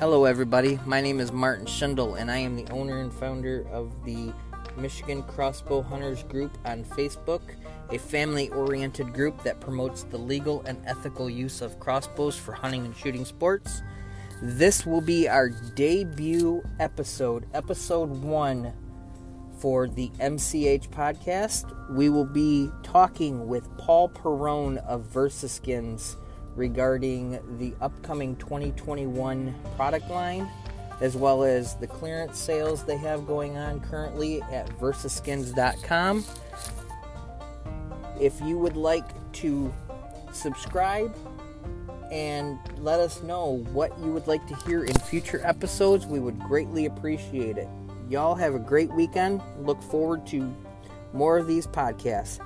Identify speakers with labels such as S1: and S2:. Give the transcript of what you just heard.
S1: Hello, everybody. My name is Martin Schindel, and I am the owner and founder of the Michigan Crossbow Hunters Group on Facebook, a family oriented group that promotes the legal and ethical use of crossbows for hunting and shooting sports. This will be our debut episode, episode one for the MCH podcast. We will be talking with Paul Perrone of Versaskins regarding the upcoming 2021 product line as well as the clearance sales they have going on currently at versaskins.com. If you would like to subscribe and let us know what you would like to hear in future episodes, we would greatly appreciate it. Y'all have a great weekend. Look forward to more of these podcasts.